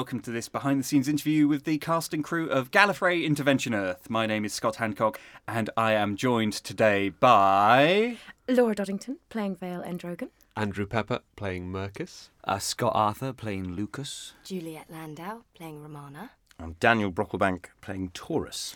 welcome to this behind the scenes interview with the cast and crew of Gallifrey Intervention Earth. My name is Scott Handcock, and I am joined today by. Laura Doddington playing Vale Endrogan. Andrew Pepper playing Mercus. Uh, Scott Arthur playing Lucas. Juliet Landau playing Romana. I'm Daniel Brocklebank playing Taurus.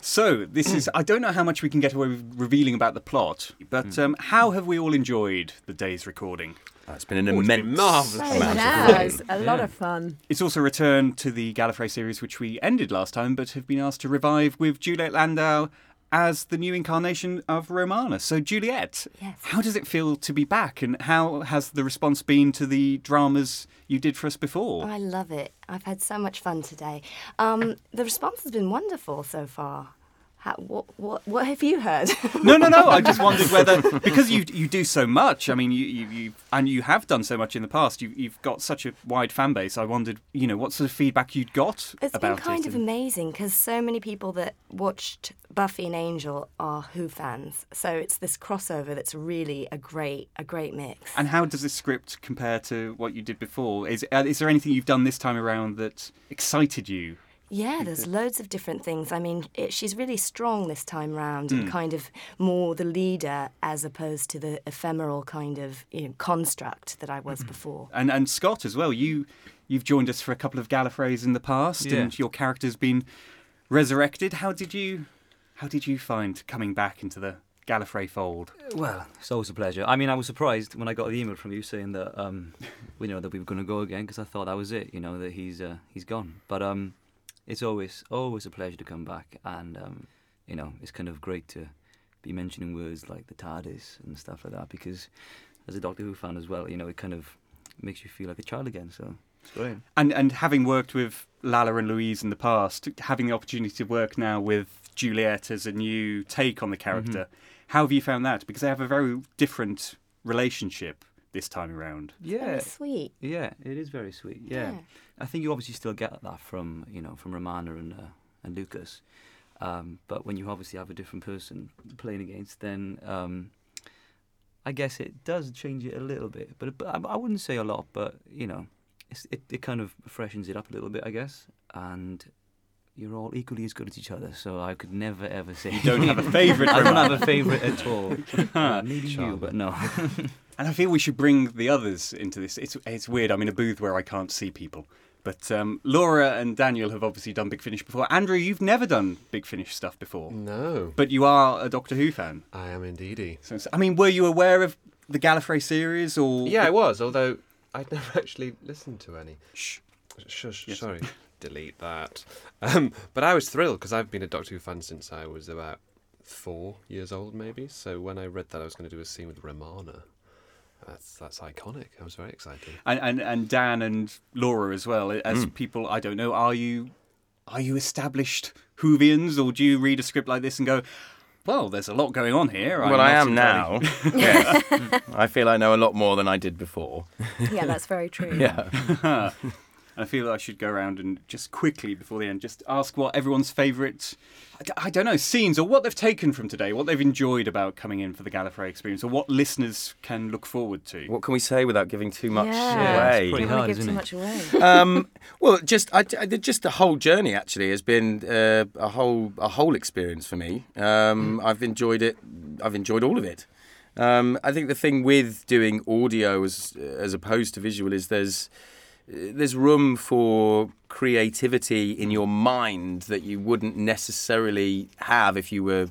So, this is. I don't know how much we can get away with revealing about the plot, but um, how have we all enjoyed the day's recording? Uh, it's been an Oh, it's been immense marvellous. Very amount of fun. A lot of fun. It's also a return to the Gallifrey series, which we ended last time, but have been asked to revive with Juliet Landau as the new incarnation of Romana. So, Juliet, Yes. how does it feel to be back, and how has the response been to the dramas you did for us before? I love it. I've had so much fun today. Um, the response has been wonderful so far. How, what, what, what have you heard? No, no, no. I just wondered whether because you you do so much. I mean, you you, you and you have done so much in the past. You you've got such a wide fan base. I wondered, you know, what sort of feedback you'd got It's about been kind it. of amazing because so many people that watched Buffy and Angel are Who fans. So it's this crossover that's really a great a great mix. And how does this script compare to what you did before? Is uh, is there anything you've done this time around that excited you? Yeah, there's loads of different things. I mean, it, she's really strong this time round Hmm. and kind of more the leader as opposed to the ephemeral kind of you know, construct that I Hmm. was before. And and Scott as well. You you've joined us for a couple of Gallifreys in the past, Yeah. and your character's been resurrected. How did you how did you find coming back into the Gallifrey fold? Well, it's always a pleasure. I mean, I was surprised when I got the email from you saying that um, we know that we were going to go again because I thought that was it. You know that he's uh, he's gone. But um, it's always always a pleasure to come back, and um, you know it's kind of great to be mentioning words like the TARDIS and stuff like that because as a Doctor Who fan as well, you know it kind of makes you feel like a child again. So it's great. And and having worked with Lalla and Louise in the past, having the opportunity to work now with Juliet as a new take on the character, Mm-hmm. how have you found that? Because they have a very different relationship this time around. Yeah, Very sweet. Yeah, it is very sweet. Yeah. Yeah. I think you obviously still get that from you know from Romana and uh, and Lucas, um, but when you obviously have a different person playing against, then um, I guess it does change it a little bit. But, but I, I wouldn't say a lot. But you know, it's, it it kind of freshens it up a little bit, I guess. And you're all equally as good as each other, so I could never ever say You don't have a favourite. I don't have a favourite at all. Uh, maybe you, but no. And I feel we should bring the others into this. It's it's weird. I'm in a booth where I can't see people. But um, Laura and Daniel have obviously done Big Finish before. Andrew, you've never done Big Finish stuff before, No, but you are a Doctor Who fan. I am indeedy. So, I mean, were you aware of the Gallifrey series, or Yeah, I was, although I'd never actually listened to any. Shh. Shush, Yes. sorry. Delete that. Um, but I was thrilled because I've been a Doctor Who fan since I was about four years old, maybe. So when I read that I was going to do a scene with Romana, that's that's iconic. I was very excited. and, and and Dan and Laura as well as Hmm. people. I don't know. Are you are you established Whovians, or do you read a script like this and go, "Well, there's a lot going on here." I'm well, I am now. entirely-" I feel I know a lot more than I did before. Yeah, that's very true. Yeah. And I feel that I should go around and just quickly before the end, just ask what everyone's favourite, I don't know, scenes or what they've taken from today, what they've enjoyed about coming in for the Gallifrey experience, or what listeners can look forward to. What can we say without giving too much Yeah. away? it's pretty hard, give isn't too it? much away. um, well, just I, I- just the whole journey actually has been uh, a whole a whole experience for me. Um, I've enjoyed it. I've enjoyed all of it. Um, I think the thing with doing audio as as opposed to visual is there's there's room for creativity in your mind that you wouldn't necessarily have if you were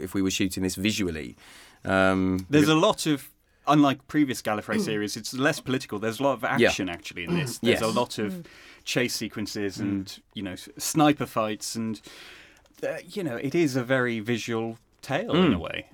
if we were shooting this visually. Um, There's a lot of, unlike previous Gallifrey series, it's less political. There's a lot of action actually in this. There's Yes. a lot of chase sequences and, you know, sniper fights, and, uh, you know, it is a very visual tale in a way.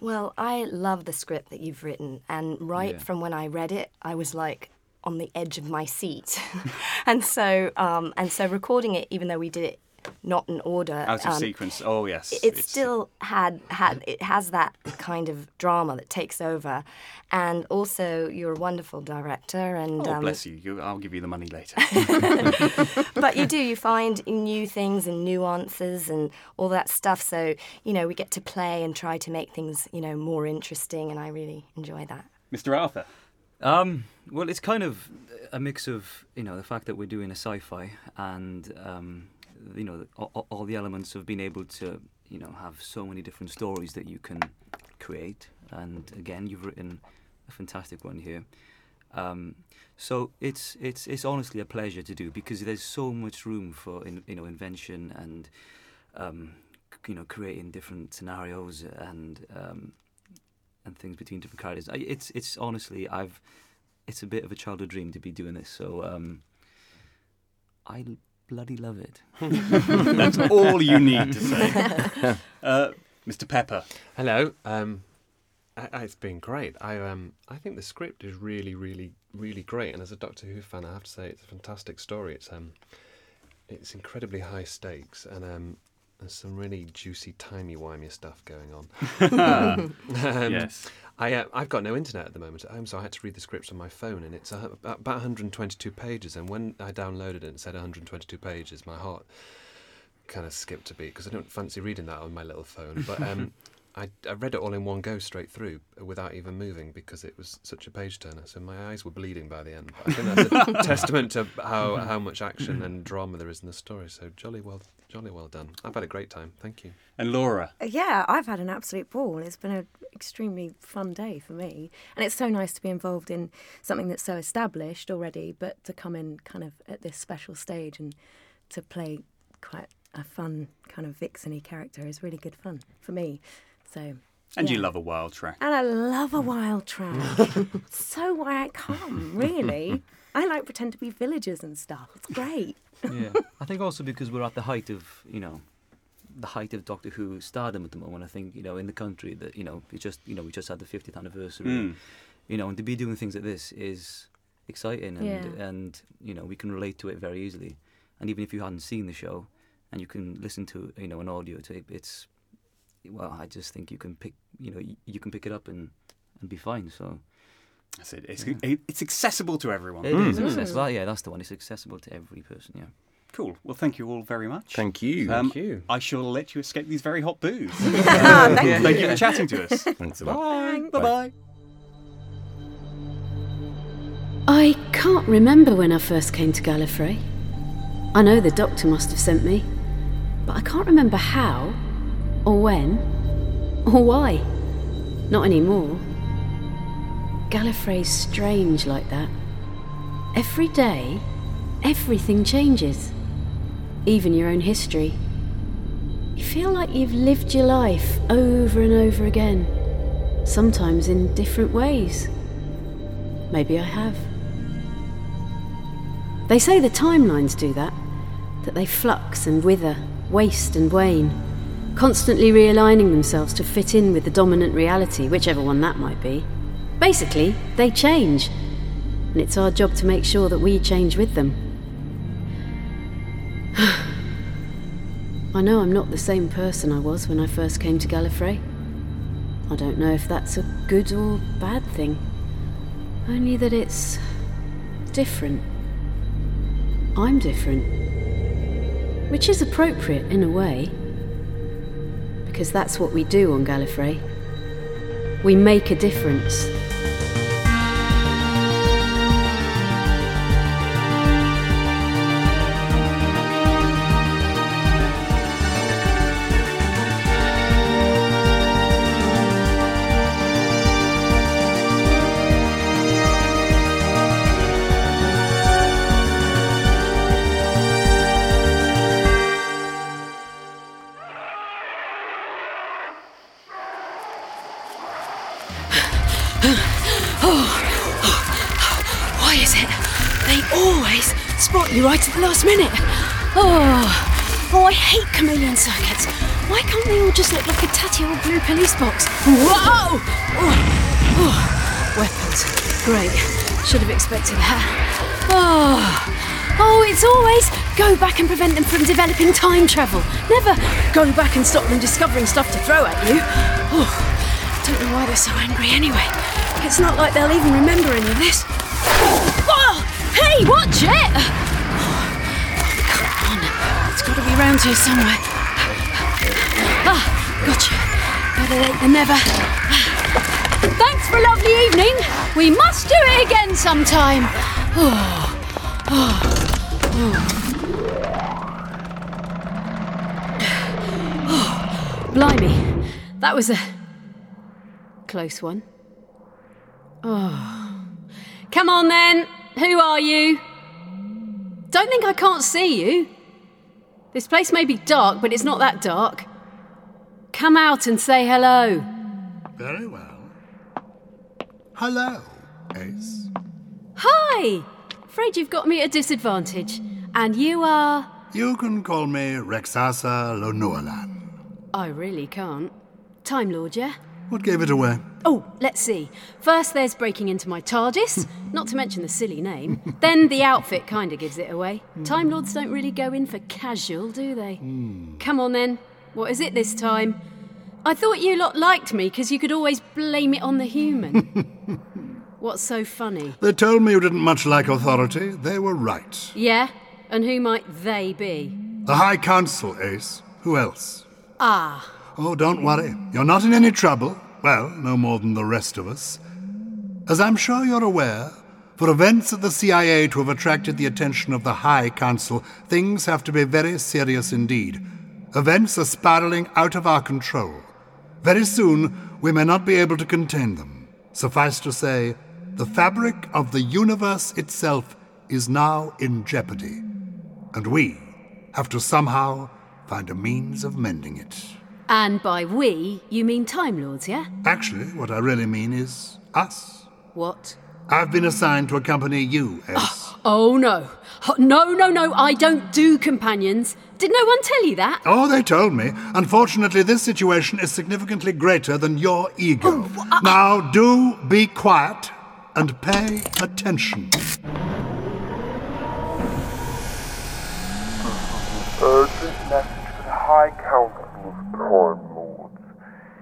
Well, I love the script that you've written, and right Yeah. from when I read it, I was like on the edge of my seat, and so um, and so recording it, even though we did it not in order. Out of um, sequence. Oh yes. it still had had it has that kind of drama that takes over, and also you're a wonderful director, and Oh um, bless you. you. I'll give you the money later. but you do you find new things and nuances and all that stuff. So you know we get to play and try to make things you know more interesting, and I really enjoy that. Mr. Arthur. Um, well, it's kind of a mix of you know the fact that we're doing a sci-fi and um, you know all, all the elements of being able to you know have so many different stories that you can create. And again, you've written a fantastic one here. Um, so it's it's it's honestly a pleasure to do because there's so much room for in, you know invention and um, you know creating different scenarios and um, and things between different characters. I, it's it's honestly I've it's a bit of a childhood dream to be doing this. So um, I l- bloody love it. That's all you need to say. Uh, Mr. Pepper. Hello. Um, I, I- it's been great. I um, I think the script is really, really, really great. And as a Doctor Who fan, I have to say it's a fantastic story. It's um, it's incredibly high stakes, and um, there's some really juicy, timey wimey stuff going on. um, Yes. I uh, I've got no internet at the moment at home, so I had to read the scripts on my phone, and it's uh, about about 122 pages. And when I downloaded it and said 122 pages, my heart kind of skipped a beat because I don't fancy reading that on my little phone. But um, I, I read it all in one go straight through uh, without even moving because it was such a page turner. So my eyes were bleeding by the end. But I think that's a testament to how mm-hmm. how much action mm-hmm. and drama there is in the story. So jolly well, jolly well done. I've had a great time. Thank you. And Laura. Uh, yeah, I've had an absolute ball. It's been an extremely fun day for me. And it's so nice to be involved in something that's so established already, but to come in kind of at this special stage and to play quite a fun kind of vixeny character is really good fun for me. So. And you love a wild track. And I love a wild track. so why I come, really. I like pretend to be villagers and stuff. It's great. yeah, I think also because we're at the height of you know the height of Doctor Who stardom at the moment. I think you know in the country that you know we just you know we just had the 50th anniversary. Mm. You know, and to be doing things like this is exciting, and Yeah. and you know we can relate to it very easily. And even if you hadn't seen the show, and you can listen to you know an audio tape, it's well, I just think you can pick you know you, you can pick it up and and be fine. So That's it. It's, it- it's accessible to everyone. it is accessible. Yeah, that's the one. It's accessible to every person. Yeah. Cool. Well, thank you all very much. Thank you. Um, Thank you. I shall let you escape these very hot booths. Thank you. Thank you for chatting to us. Thanks a lot. Bye. Bye bye. I can't remember when I first came to Gallifrey. I know the doctor must have sent me, but I can't remember how, or when, or why. Not anymore. Gallifrey's strange like that. Every day, everything changes, even your own history. You feel like you've lived your life over and over again, sometimes in different ways. Maybe I have. They say the timelines do that, that they flux and wither, waste and wane, constantly realigning themselves to fit in with the dominant reality, whichever one that might be. Basically, they change, and it's our job to make sure that we change with them. I know I'm not the same person I was when I first came to Gallifrey. I don't know if that's a good or bad thing. Only that it's different. I'm different. Which is appropriate in a way. Because that's what we do on Gallifrey. We make a difference. Always spot you right at the last minute. Oh, oh, I hate chameleon circuits. Why can't they all just look like a tatty old blue police box? Whoa! Oh, oh, weapons. Great. Should have expected that. Oh, oh, it's always go back and prevent them from developing time travel. Never go back and stop them discovering stuff to throw at you. Oh, don't know why they're so angry anyway. It's not like they'll even remember any of this. Hey, watch it! Come on, it's got to be round here somewhere. Ah, gotcha. Better late than never. Thanks for a lovely evening. We must do it again sometime. Oh, oh. Oh, blimey. That was a close one. Oh. Come on then. Who are you? Don't think I can't see you. This place may be dark, but it's not that dark. Come out and say hello. Very well. Hello, Ace. Hi! Afraid you've got me at a disadvantage. And you are. You can call me Rexasa Lonualan. I really can't. Time Lord, yeah? What gave it away? Oh, let's see. First, there's breaking into my TARDIS, not to mention the silly name. then the outfit kind of gives it away. Time Lords don't really go in for casual, do they? Come on then. What is it this time? I thought you lot liked me because you could always blame it on the human. What's so funny? They told me you didn't much like authority. They were right. Yeah? And who might they be? The High Council, Ace. Who else? Ah, Oh, don't worry. You're not in any trouble. Well, no more than the rest of us. As I'm sure you're aware, for events at the CIA to have attracted the attention of the High Council, things have to be very serious indeed. Events are spiraling out of our control. Very soon, we may not be able to contain them. Suffice to say, the fabric of the universe itself is now in jeopardy. And we have to somehow find a means of mending it. And by we, you mean Time Lords, yeah? Actually, what I really mean is us. What? I've been assigned to accompany you, ah, Ace. Oh no. Oh, No, no, no, I don't do companions. Did no one tell you that? Oh, they told me. Unfortunately, this situation is significantly greater than your ego. Oh, uh, now, do be quiet and pay attention. Urgent message for the High Council of Time Lords.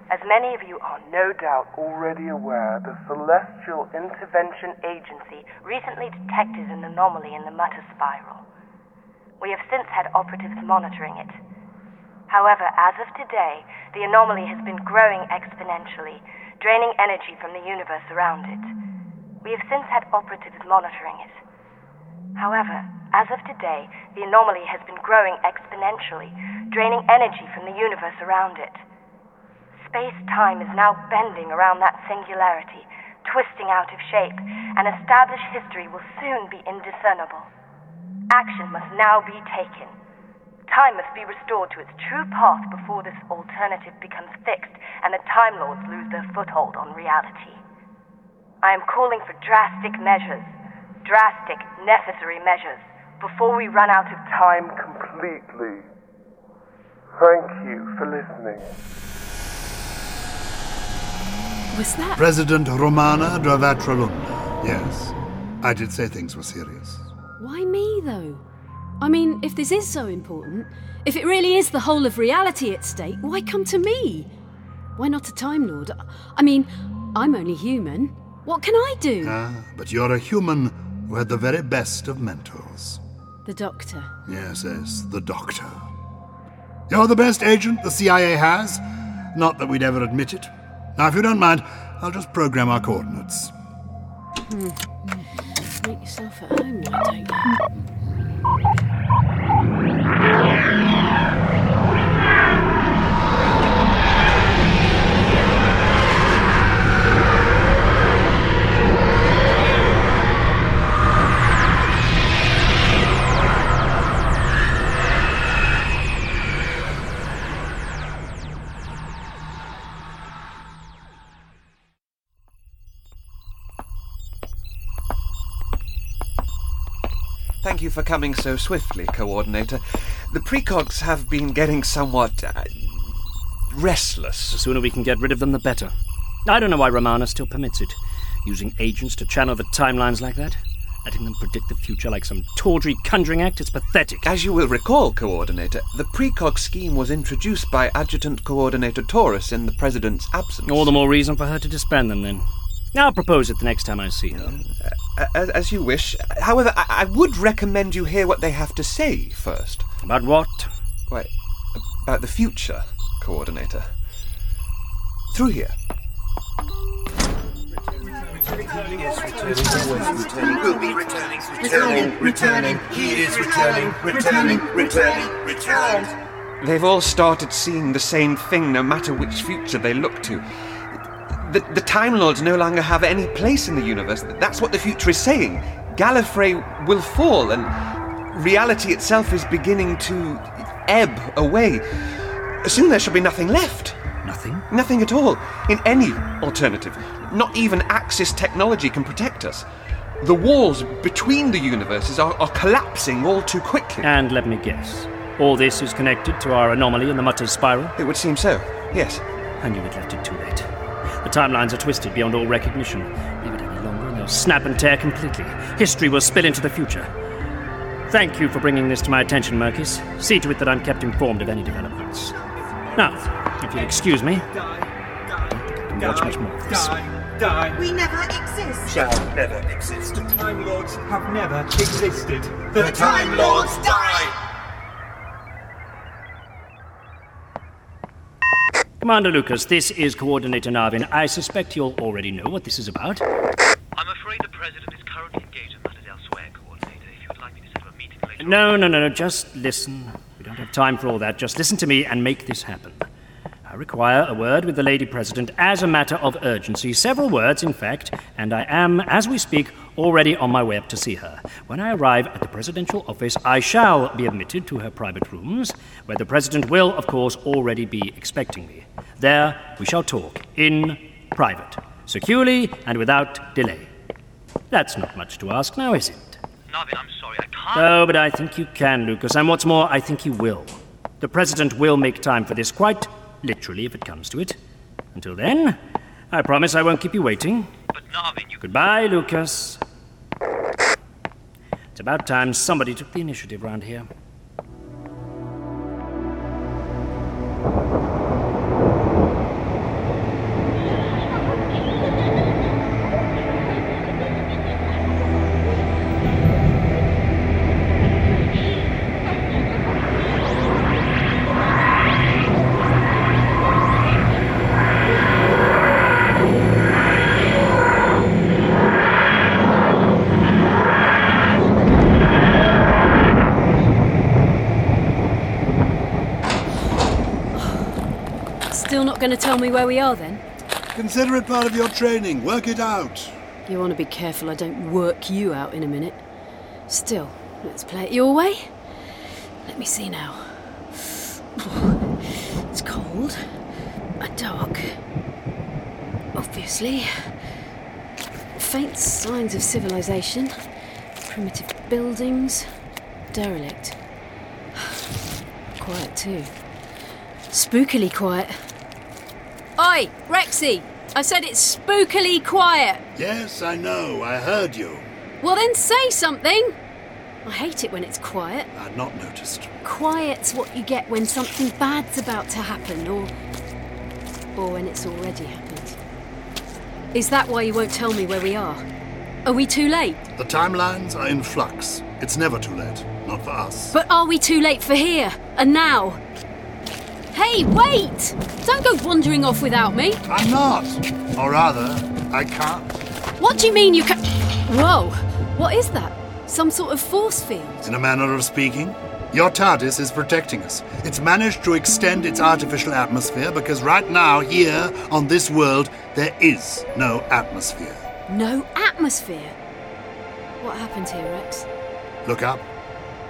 As many of you are no doubt already aware, the Celestial Intervention Agency recently detected an anomaly in the Matter Spiral. We have since had operatives monitoring it. However, as of today, the anomaly has been growing exponentially, draining energy from the universe around it. We have since had operatives monitoring it. However, as of today, the anomaly has been growing exponentially, draining energy from the universe around it. Space time is now bending around that singularity, twisting out of shape, and established history will soon be indiscernible. Action must now be taken. Time must be restored to its true path before this alternative becomes fixed and the Time Lords lose their foothold on reality. I am calling for drastic measures, drastic, necessary measures, before we run out of time completely. Thank you for listening. Was that? President Romanadvoratrelundar. Yes, I did say things were serious. Why me, though? I mean, if this is so important, if it really is the whole of reality at stake, why come to me? Why not a Time Lord? I mean, I'm only human. What can I do? Ah, but you're a human who had the very best of mentors. The Doctor. Yes, yes, the Doctor. You're the best agent the CIA has. Not that we'd ever admit it. Now, if you don't mind, I'll just program our coordinates. Hmm. Make yourself at home? Thank you for coming so swiftly, Coordinator. The precogs have been getting somewhat. Uh, restless. The sooner we can get rid of them, the better. I don't know why Romana still permits it. Using agents to channel the timelines like that. letting them predict the future like some tawdry conjuring act is pathetic. As you will recall, Coordinator, the precog scheme was introduced by Adjutant Coordinator Taurus in the President's absence. All the more reason for her to disband them, then. I'll propose it the next time I see her. Uh, as, as you wish. However, I, I would recommend you hear what they have to say first. About what? Why, about the future, Coordinator. Through here. Will be returning, returning, returning. He is returning, returning, returning, return. They've all started seeing the same thing no matter which future they look to. The, the Time Lords no longer have any place in the universe. That's what the future is saying. Gallifrey will fall, and reality itself is beginning to ebb away. Soon there shall be nothing left. Nothing? Nothing at all. In any alternative. Not even Axis technology can protect us. The walls between the universes are, are collapsing all too quickly. And let me guess. All this is connected to our anomaly in the Mutter's spiral? It would seem so, yes. I knew it left it too late. The timelines are twisted beyond all recognition. Leave it any longer and they'll snap and tear completely. History will spill into the future. Thank you for bringing this to my attention, Mercus. See to it that I'm kept informed of any developments. Now, if you'll excuse me, I don't think I can watch much more of this. Die. We never exist. Shall never exist. The Time Lords have never existed. The, the Time Lords die! Commander Lucas, this is Coordinator Narvin. I suspect you'll already know what this is about. I'm afraid the President is currently engaged in matters elsewhere, Coordinator. If you'd like me to set up a meeting later No, no, no, no. Just listen. We don't have time for all that. Just listen to me and make this happen. Require a word with the Lady President as a matter of urgency. Several words, in fact, and I am, as we speak, already on my way up to see her. When I arrive at the presidential office, I shall be admitted to her private rooms, where the President will, of course, already be expecting me. There we shall talk, in private, securely and without delay. That's not much to ask now, is it? Narvin, I'm sorry, I can't. Oh, but I think you can, Lucas, and what's more, I think you will. The President will make time for this, quite literally, if it comes to it. Until then, I promise I won't keep you waiting. But Narvin, you. Goodbye, Lucas. It's about time somebody took the initiative round here. Not going to tell me where we are then? Consider it part of your training. Work it out. You want to be careful I don't work you out in a minute. Still, let's play it your way. Let me see now. It's cold. And dark. Obviously. Faint signs of civilization. Primitive buildings. Derelict. Quiet too. Spookily quiet. Oi, Rexy! I said it's spookily quiet. Yes, I know. I heard you. Well, then say something. I hate it when it's quiet. I'd not noticed. Quiet's what you get when something bad's about to happen, or. or when it's already happened. Is that why you won't tell me where we are? Are we too late? The timelines are in flux. It's never too late. Not for us. But are we too late for here and now? Hey, wait! Don't go wandering off without me. I'm not. Or rather, I can't. What do you mean you can't? Whoa! What is that? Some sort of force field? In a manner of speaking, your TARDIS is protecting us. It's managed to extend its artificial atmosphere because right now, here on this world, there is no atmosphere. No atmosphere? What happened here, Rex? Look up.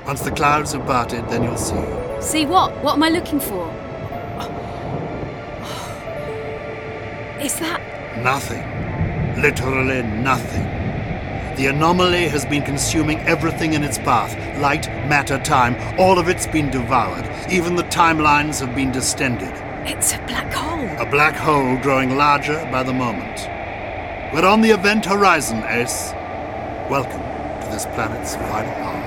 Once the clouds have parted, then you'll see. See what? What am I looking for? Is that. Nothing. Literally nothing. The anomaly has been consuming everything in its path light, matter, time. All of it's been devoured. Even the timelines have been distended. It's a black hole. A black hole growing larger by the moment. We're on the event horizon, Ace. Welcome to this planet's final hour.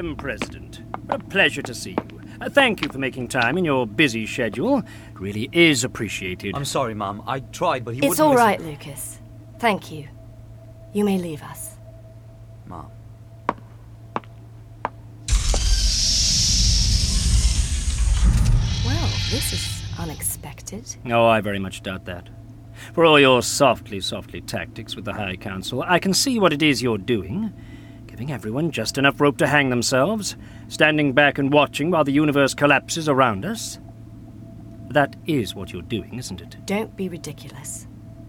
Madam President, what a pleasure to see you. Uh, thank you for making time in your busy schedule. It really is appreciated. I'm sorry, Mum. I tried, but he It's wouldn't all listen. right, Lucas. Thank you. You may leave us. Mum. Well, this is unexpected. Oh, I very much doubt that. For all your softly, softly tactics with the High Council, I can see what it is you're doing. Giving everyone just enough rope to hang themselves, standing back and watching while the universe collapses around us. That is what you're doing, isn't it? Don't be ridiculous.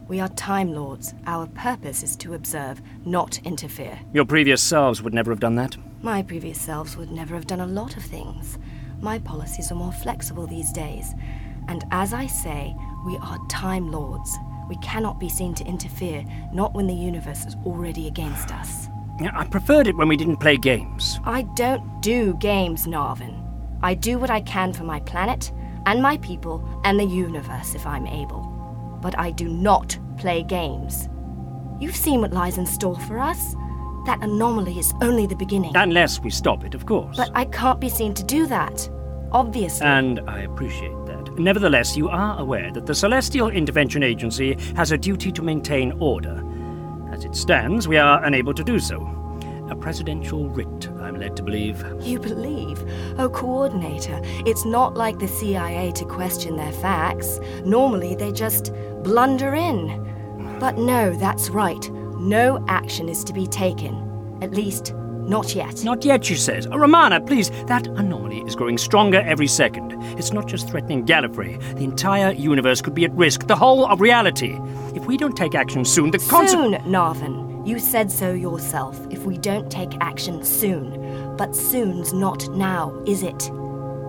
We are Time Lords. Our purpose is to observe, not interfere. Your previous selves would never have done that. My previous selves would never have done a lot of things. My policies are more flexible these days. And as I say, we are Time Lords. We cannot be seen to interfere, not when the universe is already against us. I preferred it when we didn't play games. I don't do games, Narvin. I do what I can for my planet, and my people, and the universe if I'm able. But I do not play games. You've seen what lies in store for us. That anomaly is only the beginning. Unless we stop it, of course. But I can't be seen to do that. Obviously. And I appreciate that. Nevertheless, you are aware that the Celestial Intervention Agency has a duty to maintain order. It stands, we are unable to do so. A presidential writ, I'm led to believe. You believe? Oh, coordinator, it's not like the CIA to question their facts. Normally, they just blunder in. But no, that's right. No action is to be taken. At least, not yet. Not yet, she says. Oh, Romana, please. That anomaly is growing stronger every second. It's not just threatening Gallifrey. The entire universe could be at risk. The whole of reality. If we don't take action soon, the consequences. Soon, Narvin. You said so yourself. If we don't take action soon. But soon's not now, is it?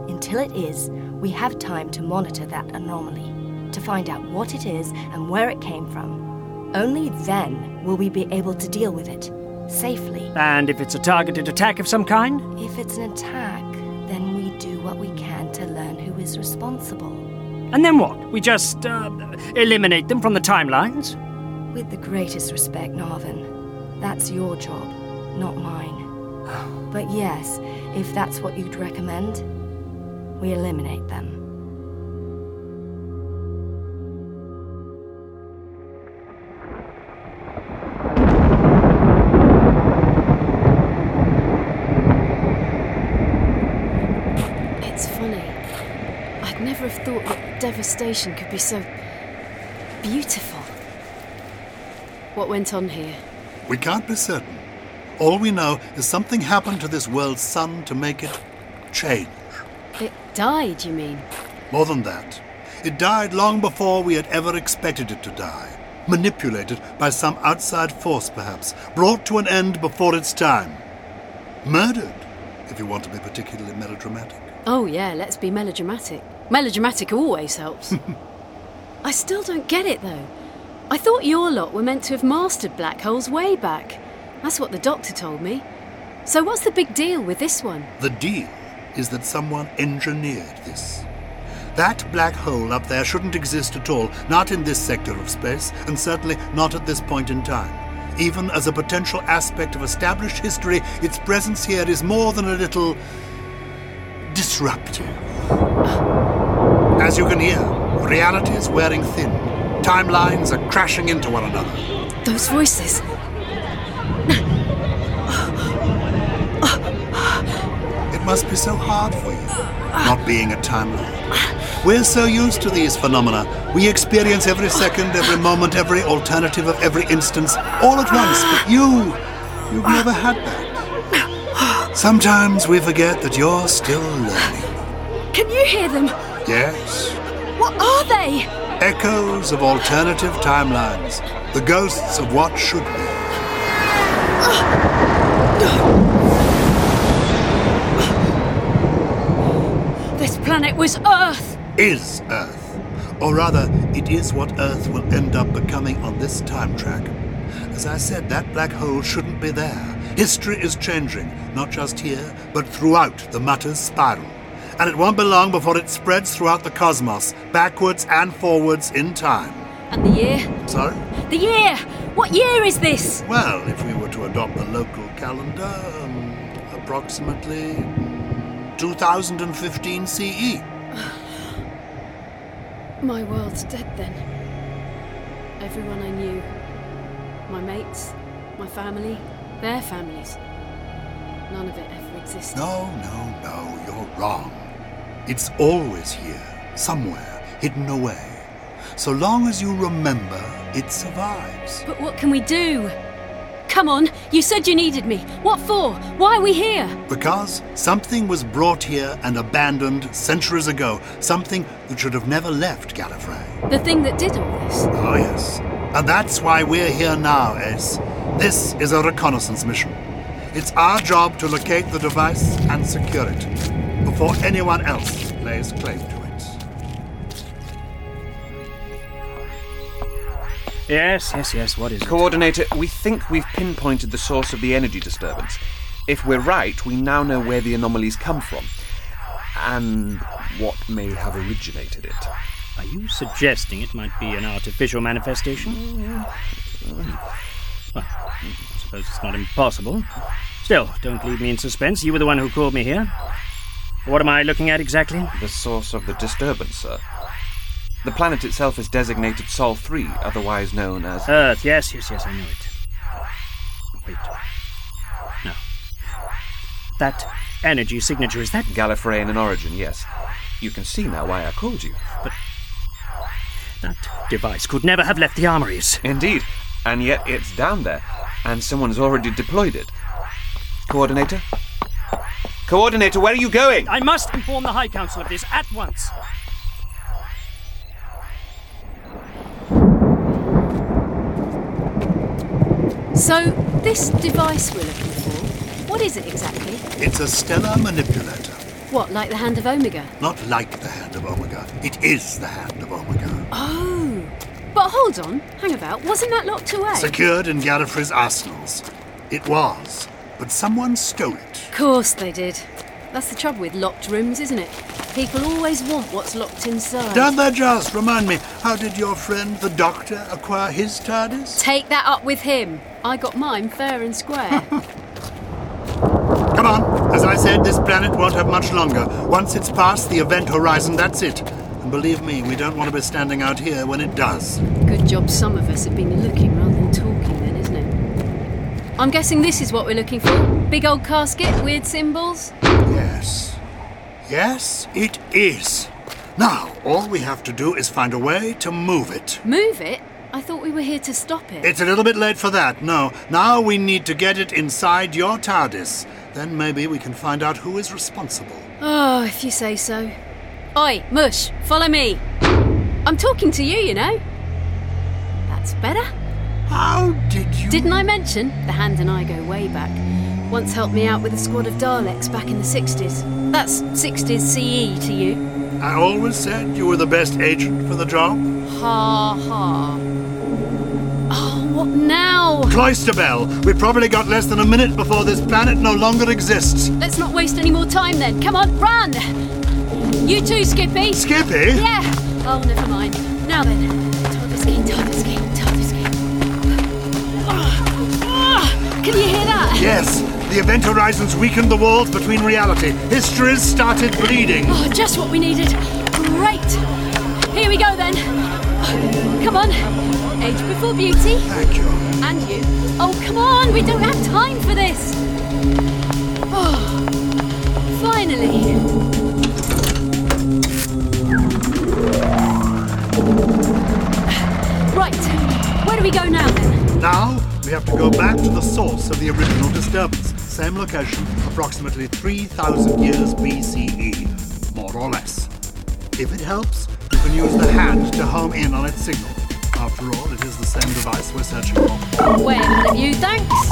Until it is, we have time to monitor that anomaly, to find out what it is and where it came from. Only then will we be able to deal with it safely. And if it's a targeted attack of some kind? If it's an attack, then we do what we can to learn who is responsible. And then what? We just uh, eliminate them from the timelines? With the greatest respect, Narvin, that's your job, not mine. But yes, if that's what you'd recommend, we eliminate them. Devastation could be so beautiful. What went on here? We can't be certain. All we know is something happened to this world's sun to make it change. It died, you mean? More than that, it died long before we had ever expected it to die. Manipulated by some outside force, perhaps. Brought to an end before its time. Murdered, if you want to be particularly melodramatic. Oh, yeah, let's be melodramatic. Melodramatic always helps. I still don't get it, though. I thought your lot were meant to have mastered black holes way back. That's what the doctor told me. So, what's the big deal with this one? The deal is that someone engineered this. That black hole up there shouldn't exist at all, not in this sector of space, and certainly not at this point in time. Even as a potential aspect of established history, its presence here is more than a little disruptive. Uh, As you can hear, reality is wearing thin. Timelines are crashing into one another. Those voices. It must be so hard for you, not being a Time Lord. We're so used to these phenomena. We experience every second, every moment, every alternative of every instance, all at once. But you, you've never had that. Sometimes we forget that you're still learning. Can you hear them? Yes, What are they? echoes of alternative timelines, the ghosts of what should be. This planet was Earth! Is Earth. Or rather, it is what Earth will end up becoming on this time track. As I said, that black hole shouldn't be there. History is changing, not just here, but throughout the Mutter's spiral. And it won't be long before it spreads throughout the cosmos, backwards and forwards in time. And the year? Sorry? The year! What year is this? Well, if we were to adopt the local calendar, um, approximately 2015 CE. My world's dead then. Everyone I knew. My mates, my family, their families. None of it ever existed. No, no, no, you're wrong. It's always here, somewhere, hidden away. So long as you remember, it survives. But what can we do? Come on, you said you needed me. What for? Why are we here? Because something was brought here and abandoned centuries ago. Something that should have never left Gallifrey. The thing that did all this? Oh, yes. And that's why we're here now, Ace. This is a reconnaissance mission. It's our job to locate the device and secure it before anyone else lays claim to it. Yes, yes, yes. What is it? Coordinator, we think we've pinpointed the source of the energy disturbance. If we're right, we now know where the anomalies come from and what may have originated it. Are you suggesting it might be an artificial manifestation? Mm-hmm. Well, I suppose it's not impossible. Still, don't leave me in suspense. You were the one who called me here. What am I looking at exactly? The source of the disturbance, sir. The planet itself is designated Sol 3, otherwise known as. Earth, yes, yes, yes, I know it. Wait. No. That energy signature, is that. Gallifreyan in origin, yes. You can see now why I called you. But. That device could never have left the armories. Indeed. And yet it's down there, and someone's already deployed it. Coordinator? Coordinator, where are you going? I must inform the High Council of this at once. So, this device we're looking for, what is it exactly? It's a stellar manipulator. What, like the Hand of Omega? Not like the Hand of Omega. It is the Hand of Omega. Oh! But hold on, hang about, wasn't that locked away? Secured in Gallifrey's arsenals. It was, but someone stole it. Of course they did. That's the trouble with locked rooms, isn't it? People always want what's locked inside. Don't they just? Remind me, how did your friend, the Doctor, acquire his TARDIS? Take that up with him. I got mine fair and square. Come on. As I said, this planet won't have much longer. Once it's past the event horizon, that's it. And believe me, we don't want to be standing out here when it does. Good job some of us have been looking rather than talking then, isn't it? I'm guessing this is what we're looking for. Big old casket, weird symbols. Yes. Yes, it is. Now, all we have to do is find a way to move it. Move it? I thought we were here to stop it. It's a little bit late for that, no. Now we need to get it inside your TARDIS. Then maybe we can find out who is responsible. Oh, if you say so. Oi, Mush, follow me. I'm talking to you, you know. That's better. How did you. Didn't I mention? The hand and I go way back. Once helped me out with a squad of Daleks back in the 60s. That's 60s CE to you. I always said you were the best agent for the job. Ha ha. Oh, what now? Cloisterbell, we've probably got less than a minute before this planet no longer exists. Let's not waste any more time then. Come on, run! You too, Skippy. Skippy? Yeah. Oh, never mind. Now then. TARDIS key, TARDIS key, can you hear that? Yes. The event horizons weakened the walls between reality. History's started bleeding. Oh, just what we needed. Great. Here we go then. Come on. Age before beauty. Thank you. And you. Oh, come on. We don't have time for this. Oh, finally. Right. Where do we go now then? Now, we have to go back to the source of the original disturbance. Same location, approximately 3,000 years BCE, more or less. If it helps, you can use the hand to home in on its signal. After all, it is the same device we're searching for. Way ahead of you, thanks.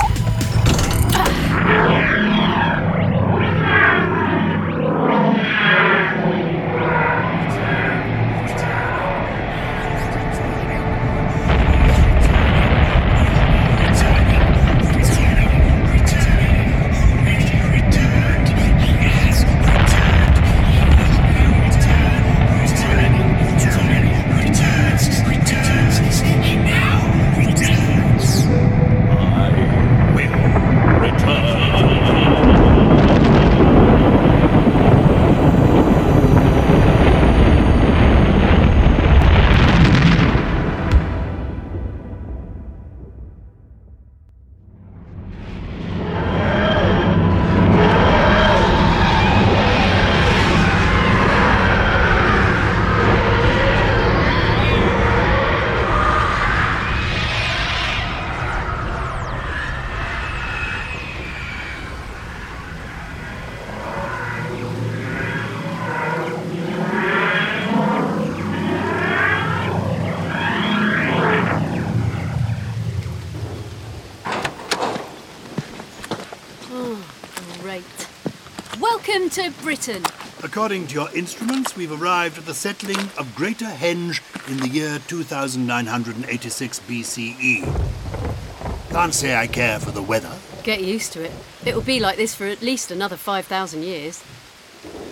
According to your instruments, we've arrived at the settling of Greater Henge in the year 2986 BCE. Can't say I care for the weather. Get used to it. It'll be like this for at least another 5,000 years.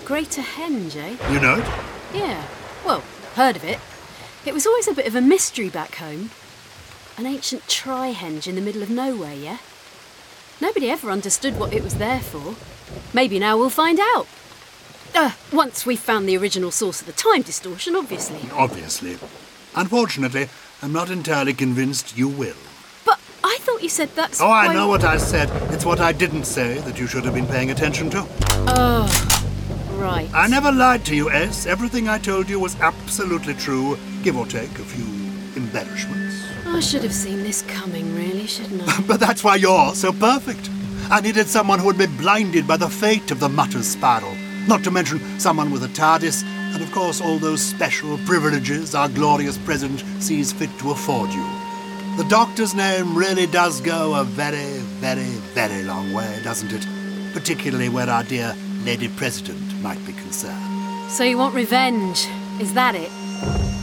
Greater Henge, eh? You know it? Yeah. Well, heard of it. It was always a bit of a mystery back home. An ancient tri-henge in the middle of nowhere, yeah? Nobody ever understood what it was there for. Maybe now we'll find out. Uh, once we've found the original source of the time distortion, obviously. Obviously. Unfortunately, I'm not entirely convinced you will. But I thought you said that's. Oh, I know what I said. It's what I didn't say that you should have been paying attention to. Oh, right. I never lied to you, S. Everything I told you was absolutely true, give or take a few embellishments. I should have seen this coming, really, shouldn't I? But that's why you're so perfect. I needed someone who would be blinded by the fate of the Mutter's Spiral. Not to mention someone with a TARDIS, and of course all those special privileges our glorious president sees fit to afford you. The Doctor's name really does go a very, very, very long way, doesn't it? Particularly where our dear Lady President might be concerned. So you want revenge? Is that it?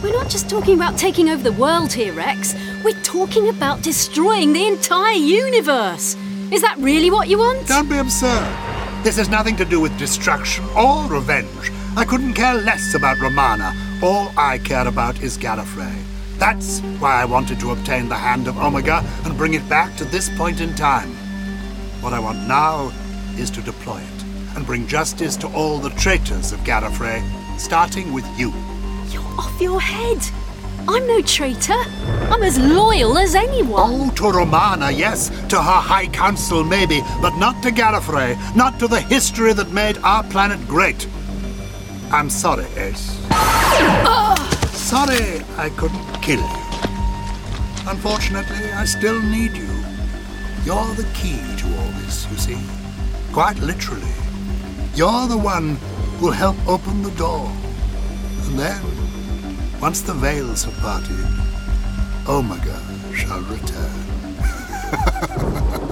We're not just talking about taking over the world here, Rex. We're talking about destroying the entire universe. Is that really what you want? Don't be absurd. This has nothing to do with destruction or revenge. I couldn't care less about Romana. All I care about is Gallifrey. That's why I wanted to obtain the Hand of Omega and bring it back to this point in time. What I want now is to deploy it and bring justice to all the traitors of Gallifrey, starting with you. You're off your head. I'm no traitor. I'm as loyal as anyone. Oh, to Romana, yes. To her High Council, maybe, but not to Gallifrey, not to the history that made our planet great. I'm sorry, Ace. Sorry I couldn't kill you. Unfortunately, I still need you. You're the key to all this, you see. Quite literally. You're the one who'll help open the door. And then, once the veils have parted, oh Omega shall return.